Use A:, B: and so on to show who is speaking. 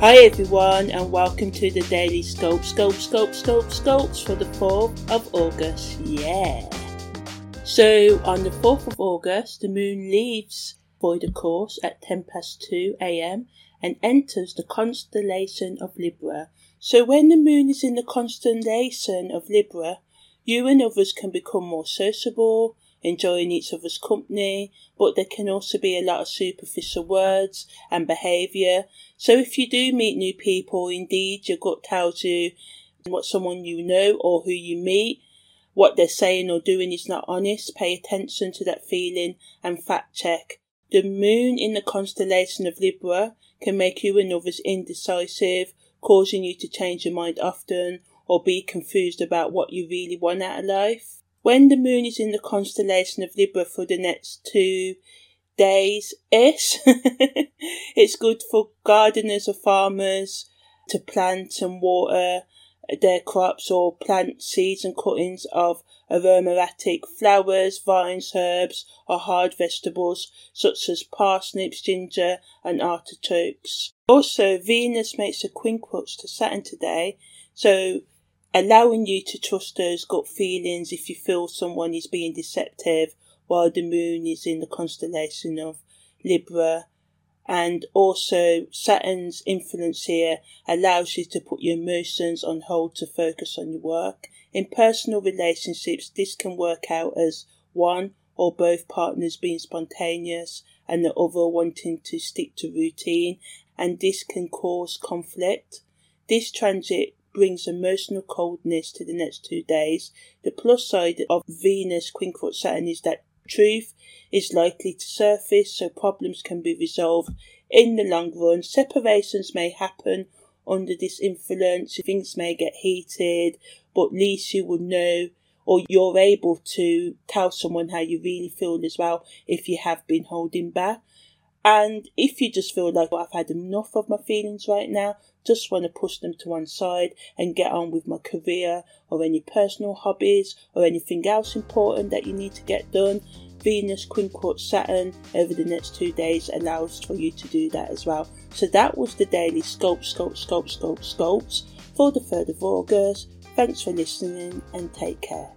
A: Hi everyone and welcome to the Daily Scope, Scope, Scope, Scope, Scopes for the 4th of August. Yeah. So on the 4th of August, the moon leaves Void course at 10 past 2 am and enters the constellation of Libra. So when the moon is in the constellation of Libra, you and others can become more sociable, enjoying each other's company, but there can also be a lot of superficial words and behaviour. So if you do meet new people, indeed your gut tells you what someone you know or who you meet, what they're saying or doing is not honest, pay attention to that feeling and fact check. The moon in the constellation of Libra can make you and others indecisive, causing you to change your mind often or be confused about what you really want out of life. When the moon is in the constellation of Libra for the next two days ish, it's good for gardeners or farmers to plant and water their crops or plant seeds and cuttings of aromatic flowers, vines, herbs, or hard vegetables such as parsnips, ginger, and artichokes. Also, Venus makes a quincunx to Saturn today, so allowing you to trust those gut feelings if you feel someone is being deceptive while the moon is in the constellation of Libra. And also, Saturn's influence here allows you to put your emotions on hold to focus on your work. In personal relationships, this can work out as one or both partners being spontaneous and the other wanting to stick to routine, and this can cause conflict. This transit brings emotional coldness to the next two days. The plus side of Venus quincunx Saturn is that truth is likely to surface, so problems can be resolved in the long run. Separations may happen under this influence, things may get heated, but at least you will know or you're able to tell someone how you really feel as well if you have been holding back. And if you just feel like well, I've had enough of my feelings right now, just want to push them to one side and get on with my career or any personal hobbies or anything else important that you need to get done, Venus quincunx Saturn over the next two days allows for you to do that as well. So that was the daily scope, scope, scope, scope, scopes for the 3rd of August. Thanks for listening and take care.